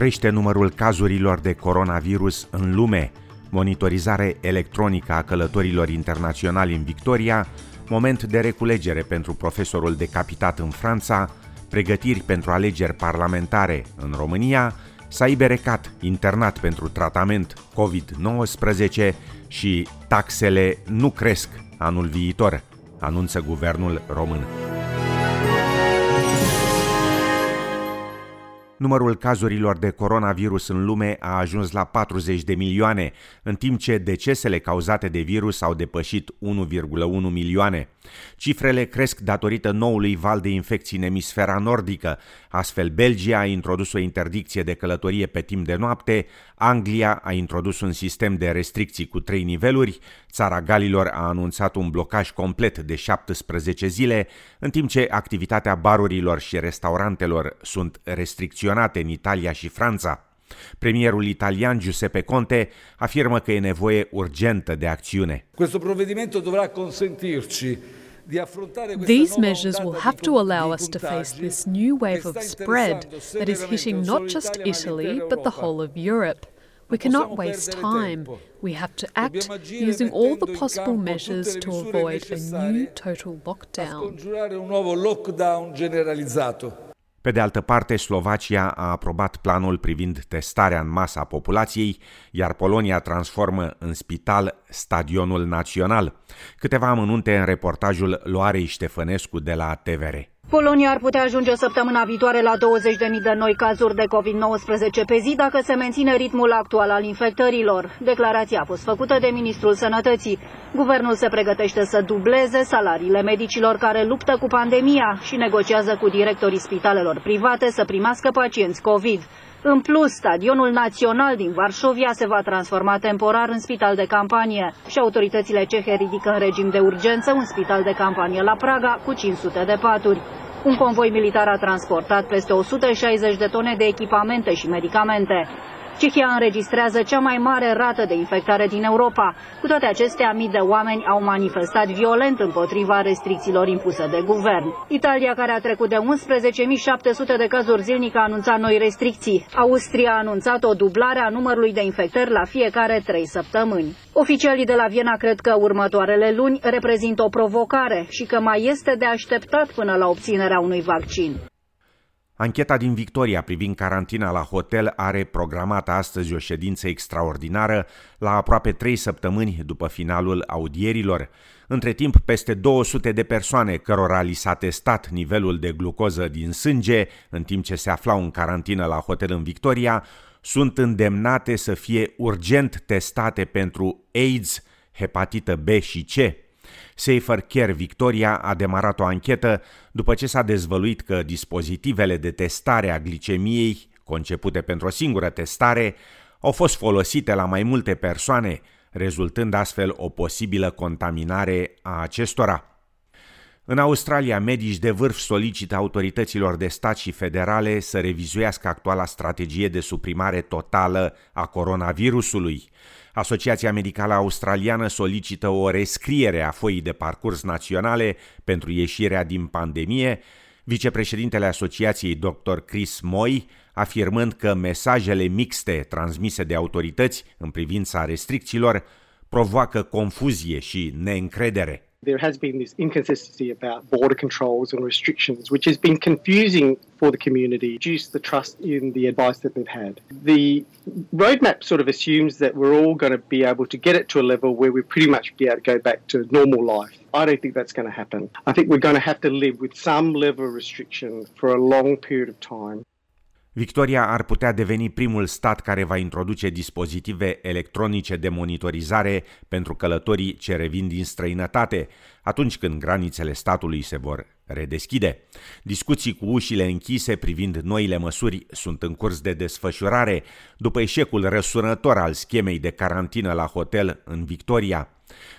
Crește numărul cazurilor de coronavirus în lume, monitorizare electronică a călătorilor internaționali în Victoria, moment de reculegere pentru profesorul decapitat în Franța, pregătiri pentru alegeri parlamentare în România, Saib Erecat, internat pentru tratament COVID-19 și taxele nu cresc anul viitor, anunță guvernul român. Numărul cazurilor de coronavirus în lume a ajuns la 40 de milioane, în timp ce decesele cauzate de virus au depășit 1,1 milioane. Cifrele cresc datorită noului val de infecții în emisfera nordică. Astfel, Belgia a introdus o interdicție de călătorie pe timp de noapte, Anglia a introdus un sistem de restricții cu trei niveluri, țara Galilor a anunțat un blocaj complet de 17 zile, în timp ce activitatea barurilor și restaurantelor sunt restricționate în Italia și Franța. Premierul italian Giuseppe Conte afirmă că e nevoie urgentă de acțiune. Questo provvedimento dovrà consentirci These measures will have to allow us to face this new wave of spread that is hitting not just Italy, but the whole of Europe. We cannot waste time. We have to act using all the possible measures to avoid a new total lockdown. Pe de altă parte, Slovacia a aprobat planul privind testarea în masă a populației, iar Polonia transformă în spital stadionul național. Câteva amănunte în reportajul Loarei Ștefănescu de la TVR. Polonia ar putea ajunge săptămâna viitoare la 20.000 de noi cazuri de COVID-19 pe zi dacă se menține ritmul actual al infectărilor. Declarația a fost făcută de Ministrul Sănătății. Guvernul se pregătește să dubleze salariile medicilor care luptă cu pandemia și negociază cu directorii spitalelor private să primească pacienți COVID. În plus, stadionul național din Varșovia se va transforma temporar în spital de campanie și autoritățile cehe ridică în regim de urgență un spital de campanie la Praga cu 500 de paturi. Un convoi militar a transportat peste 160 de tone de echipamente și medicamente. Cehia înregistrează cea mai mare rată de infectare din Europa. Cu toate acestea, mii de oameni au manifestat violent împotriva restricțiilor impuse de guvern. Italia, care a trecut de 11.700 de cazuri zilnic, a anunțat noi restricții. Austria a anunțat o dublare a numărului de infectări la fiecare trei săptămâni. Oficialii de la Viena cred că următoarele luni reprezintă o provocare și că mai este de așteptat până la obținerea unui vaccin. Ancheta din Victoria privind carantina la hotel are programată astăzi o ședință extraordinară la aproape trei săptămâni după finalul audierilor. Între timp, peste 200 de persoane cărora li s-a testat nivelul de glucoză din sânge în timp ce se aflau în carantină la hotel în Victoria sunt îndemnate să fie urgent testate pentru AIDS, hepatită B și C. Safer Care Victoria a demarat o anchetă după ce s-a dezvăluit că dispozitivele de testare a glicemiei, concepute pentru o singură testare, au fost folosite la mai multe persoane, rezultând astfel o posibilă contaminare a acestora. În Australia, medici de vârf solicită autorităților de stat și federale să revizuiască actuala strategie de suprimare totală a coronavirusului. Asociația Medicală Australiană solicită o rescriere a foii de parcurs naționale pentru ieșirea din pandemie, vicepreședintele asociației dr. Chris Moy, afirmând că mesajele mixte transmise de autorități în privința restricțiilor provoacă confuzie și neîncredere. There has been this inconsistency about border controls and restrictions, which has been confusing for the community, reduced the trust in the advice that they've had. The roadmap sort of assumes that we're all going to be able to get it to a level where we pretty much be able to go back to normal life. I don't think that's going to happen. I think we're going to have to live with some level of restriction for a long period of time. Victoria ar putea deveni primul stat care va introduce dispozitive electronice de monitorizare pentru călătorii ce revin din străinătate, atunci când granițele statului se vor redeschide. Discuții cu ușile închise privind noile măsuri sunt în curs de desfășurare după eșecul răsunător al schemei de carantină la hotel în Victoria.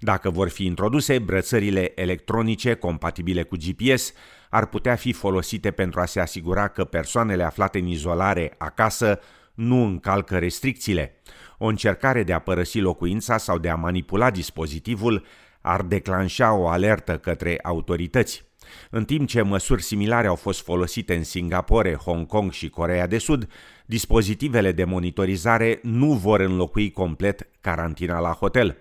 Dacă vor fi introduse, brățările electronice compatibile cu GPS ar putea fi folosite pentru a se asigura că persoanele aflate în izolare acasă nu încalcă restricțiile. O încercare de a părăsi locuința sau de a manipula dispozitivul ar declanșa o alertă către autorități. În timp ce măsuri similare au fost folosite în Singapore, Hong Kong și Corea de Sud, dispozitivele de monitorizare nu vor înlocui complet carantina la hotel.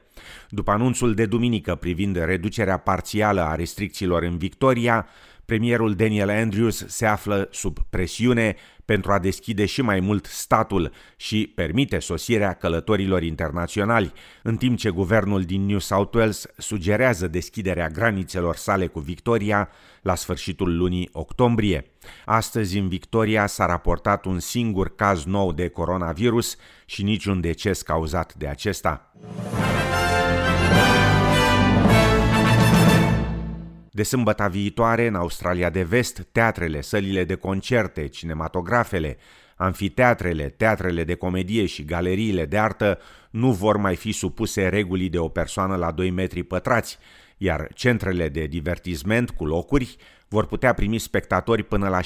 După anunțul de duminică privind reducerea parțială a restricțiilor în Victoria, premierul Daniel Andrews se află sub presiune pentru a deschide și mai mult statul și permite sosirea călătorilor internaționali, în timp ce guvernul din New South Wales sugerează deschiderea granițelor sale cu Victoria la sfârșitul lunii octombrie. Astăzi în Victoria s-a raportat un singur caz nou de coronavirus și niciun deces cauzat de acesta. De sâmbătă viitoare, în Australia de Vest, teatrele, sălile de concerte, cinematografele, anfiteatrele, teatrele de comedie și galeriile de artă nu vor mai fi supuse regulii de o persoană la 2 metri pătrați, iar centrele de divertisment cu locuri vor putea primi spectatori până la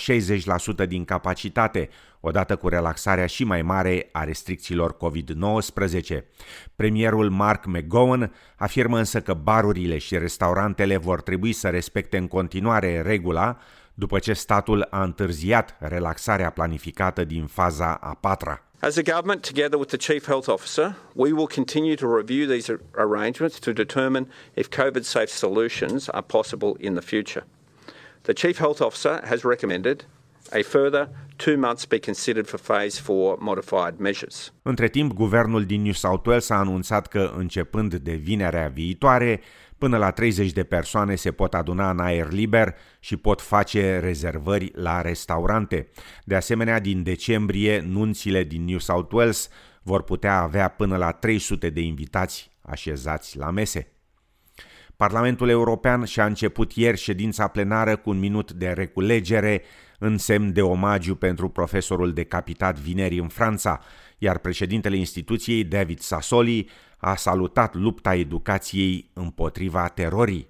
60% din capacitate, odată cu relaxarea și mai mare a restricțiilor COVID-19. Premierul Mark McGowan afirmă însă că barurile și restaurantele vor trebui să respecte în continuare regula, după ce statul a întârziat relaxarea planificată din faza a patra. As a government, together with the Chief Health Officer, we will continue to review these arrangements to determine if COVID safe solutions are possible in the future. The Chief Health Officer has recommended a further two months be considered for phase 4 modified measures. Între timp, guvernul din New South Wales a anunțat că începând de vinerea viitoare, până la 30 de persoane se pot aduna în aer liber și pot face rezervări la restaurante. De asemenea, din decembrie, nunțile din New South Wales vor putea avea până la 300 de invitați așezați la mese. Parlamentul European și-a început ieri ședința plenară cu un minut de reculegere în semn de omagiu pentru profesorul decapitat vineri în Franța, iar președintele instituției, David Sassoli, a salutat lupta educației împotriva terorii.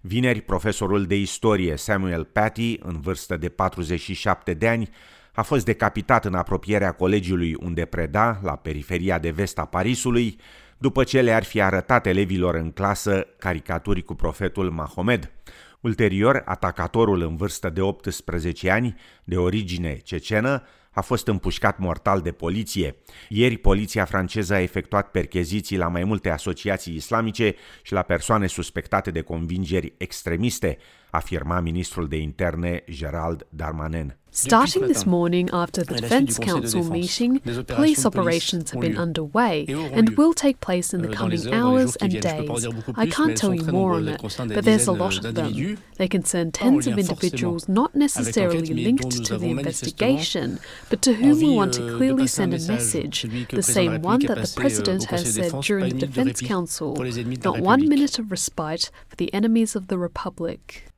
Vineri, profesorul de istorie Samuel Patty, în vârstă de 47 de ani, a fost decapitat în apropierea colegiului unde preda, la periferia de vest a Parisului, după ce le-ar fi arătat elevilor în clasă caricaturi cu profetul Mahomed. Ulterior, atacatorul în vârstă de 18 ani, de origine cecenă, a fost împușcat mortal de poliție. Ieri, poliția franceză a efectuat percheziții la mai multe asociații islamice și la persoane suspectate de convingeri extremiste, afirma ministrul de interne Gerald Darmanin. Starting this morning after the Defence Council meeting, police operations have been underway and will take place in the euh, coming hours and days. I can't tell you more on it, but there's a lot of them. They concern tens of individuals not necessarily linked to the investigation, but to whom we want to euh, clearly send a message, the same one that the President has said during the Defence Council not one minute of respite for the enemies of the Republic.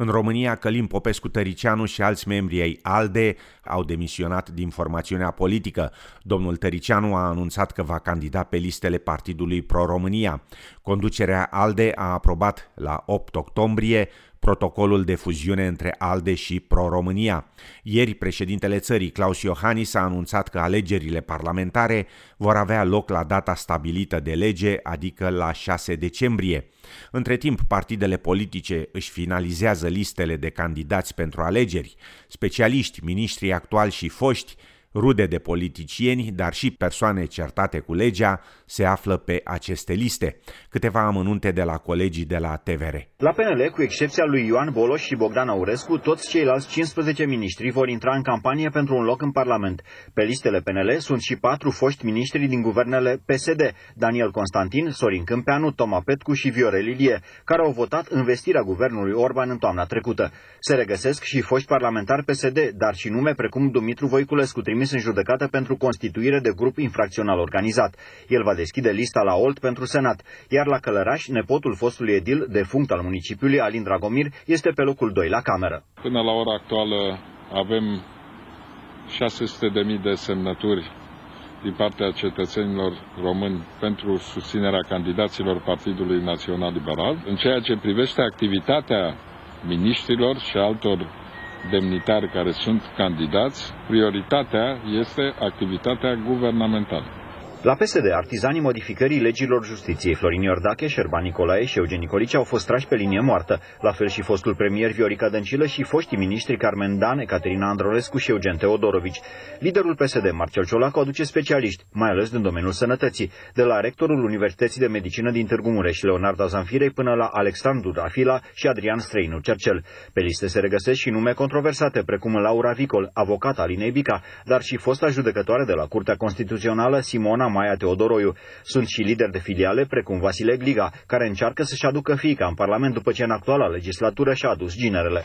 În România, Călim Popescu Tăricianu și alți membri ai ALDE au demisionat din formațiunea politică. Domnul Tăricianu a anunțat că va candida pe listele Partidului Pro-România. Conducerea ALDE a aprobat la 8 octombrie protocolul de fuziune între ALDE și Pro-România. Ieri, președintele țării, Claus Iohannis, a anunțat că alegerile parlamentare vor avea loc la data stabilită de lege, adică la 6 decembrie. Între timp, partidele politice își finalizează listele de candidați pentru alegeri. Specialiști, miniștrii actuali și foști rude de politicieni, dar și persoane certate cu legea, se află pe aceste liste. Câteva amănunte de la colegii de la TVR. La PNL, cu excepția lui Ioan Boloș și Bogdan Aurescu, toți ceilalți 15 miniștri vor intra în campanie pentru un loc în Parlament. Pe listele PNL sunt și patru foști miniștri din guvernele PSD, Daniel Constantin, Sorin Câmpeanu, Toma Petcu și Viorel Ilie, care au votat investirea guvernului Orban în toamna trecută. Se regăsesc și foști parlamentari PSD, dar și nume precum Dumitru Voiculescu, trimis în judecată pentru constituire de grup infracțional organizat. El va deschide lista la Olt pentru Senat, iar la Călăraș, nepotul fostului edil defunct al municipiului, Alin Dragomir, este pe locul 2 la cameră. Până la ora actuală avem 600.000 de semnături din partea cetățenilor români pentru susținerea candidaților Partidului Național Liberal. În ceea ce privește activitatea miniștrilor și altor demnitari care sunt candidați, prioritatea este activitatea guvernamentală. La PSD, artizanii modificării legilor justiției Florin Iordache, Șerban Nicolae și Eugen Nicolice au fost trași pe linie moartă, la fel și fostul premier Viorica Dăncilă și foștii ministri Carmen Dan, Caterina Androlescu și Eugen Teodorovici. Liderul PSD, Marcel Ciolacu, aduce specialiști, mai ales din domeniul sănătății, de la rectorul Universității de Medicină din Târgu Mureș, Leonard Azanfirei, până la Alexandru Rafila și Adrian Străinu Cercel. Pe liste se regăsesc și nume controversate, precum Laura Vicol, avocat Alinei Bica, dar și fosta judecătoare de la Curtea Constituțională, Simona Maia Teodoroiu. Sunt și lideri de filiale precum Vasile Gliga, care încearcă să-și aducă fiica în Parlament după ce în actuala legislatură și-a adus ginerele.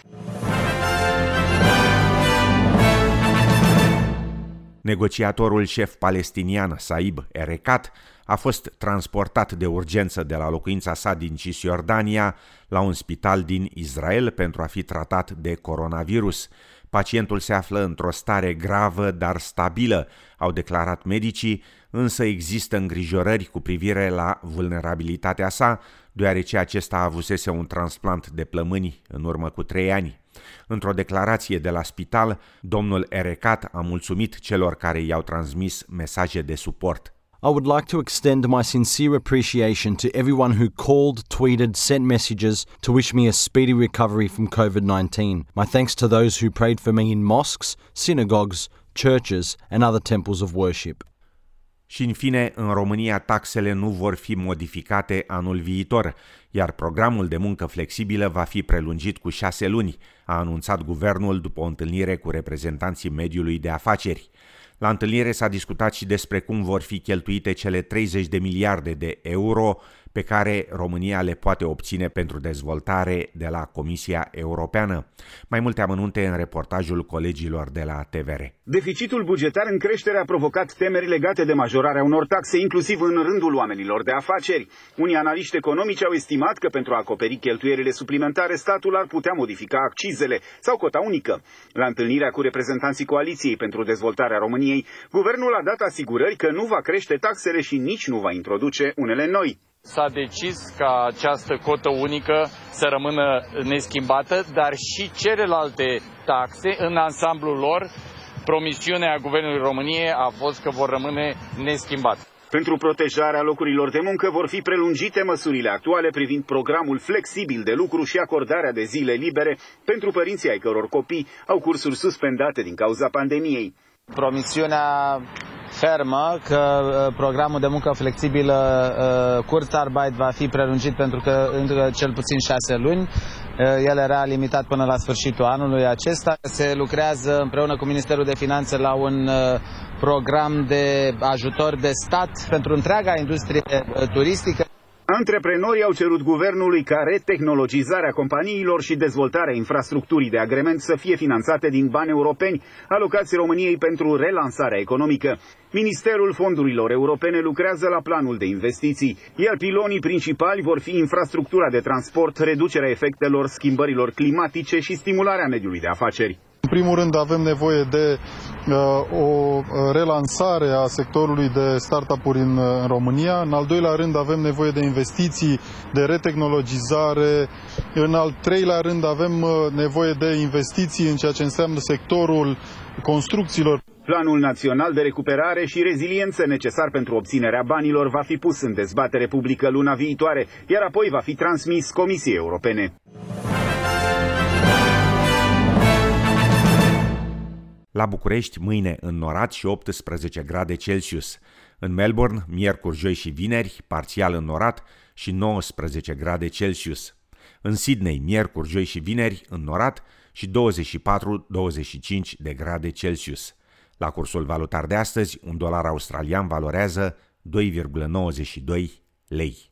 Negociatorul șef palestinian Saib Erekat a fost transportat de urgență de la locuința sa din Cisjordania la un spital din Israel pentru a fi tratat de coronavirus. Pacientul se află într-o stare gravă, dar stabilă, au declarat medicii, însă există îngrijorări cu privire la vulnerabilitatea sa, deoarece acesta avusese un transplant de plămâni în urmă cu trei ani. Într-o declarație de la spital, domnul Erecat a mulțumit celor care i-au transmis mesaje de suport. I would like to extend my sincere appreciation to everyone who called, tweeted, sent messages to wish me a speedy recovery from COVID 19. My thanks to those who prayed for me in mosques, synagogues, churches, and other temples of worship. Și în fine, în România taxele nu vor fi modificate anul viitor, iar programul de muncă flexibilă va fi prelungit cu șase luni, a anunțat guvernul după o întâlnire cu reprezentanții mediului de afaceri. La întâlnire s-a discutat și despre cum vor fi cheltuite cele 30 de miliarde de euro pe care România le poate obține pentru dezvoltare de la Comisia Europeană. Mai multe amănunte în reportajul colegilor de la TVR. Deficitul bugetar în creștere a provocat temeri legate de majorarea unor taxe, inclusiv în rândul oamenilor de afaceri. Unii analiști economici au estimat că pentru a acoperi cheltuierile suplimentare, statul ar putea modifica accizele sau cota unică. La întâlnirea cu reprezentanții Coaliției pentru Dezvoltarea României, guvernul a dat asigurări că nu va crește taxele și nici nu va introduce unele noi. S-a decis ca această cotă unică să rămână neschimbată, dar și celelalte taxe în ansamblul lor. Promisiunea Guvernului României a fost că vor rămâne neschimbate. Pentru protejarea locurilor de muncă vor fi prelungite măsurile actuale privind programul flexibil de lucru și acordarea de zile libere pentru părinții ai căror copii au cursuri suspendate din cauza pandemiei. Promisiunea fermă că uh, programul de muncă flexibilă uh, Kurzarbeit va fi prelungit pentru că încă cel puțin șase luni. Uh, el era limitat până la sfârșitul anului acesta. Se lucrează împreună cu Ministerul de Finanțe la un program de ajutor de stat pentru întreaga industrie turistică. Antreprenorii au cerut guvernului ca retehnologizarea companiilor și dezvoltarea infrastructurii de agrement să fie finanțate din bani europeni alocați României pentru relansarea economică. Ministerul Fondurilor Europene lucrează la planul de investiții, iar pilonii principali vor fi infrastructura de transport, reducerea efectelor schimbărilor climatice și stimularea mediului de afaceri. În primul rând avem nevoie de uh, o relansare a sectorului de startup-uri în, în România. În al doilea rând avem nevoie de investiții, de retehnologizare. În al treilea rând avem uh, nevoie de investiții în ceea ce înseamnă sectorul construcțiilor. Planul național de recuperare și reziliență necesar pentru obținerea banilor va fi pus în dezbatere publică luna viitoare, iar apoi va fi transmis Comisiei Europene. La București, mâine înnorat și 18 grade Celsius. În Melbourne, miercuri, joi și vineri, parțial înnorat și 19 grade Celsius. În Sydney, miercuri, joi și vineri, înnorat și 24-25 de grade Celsius. La cursul valutar de astăzi, un dolar australian valorează 2,92 lei.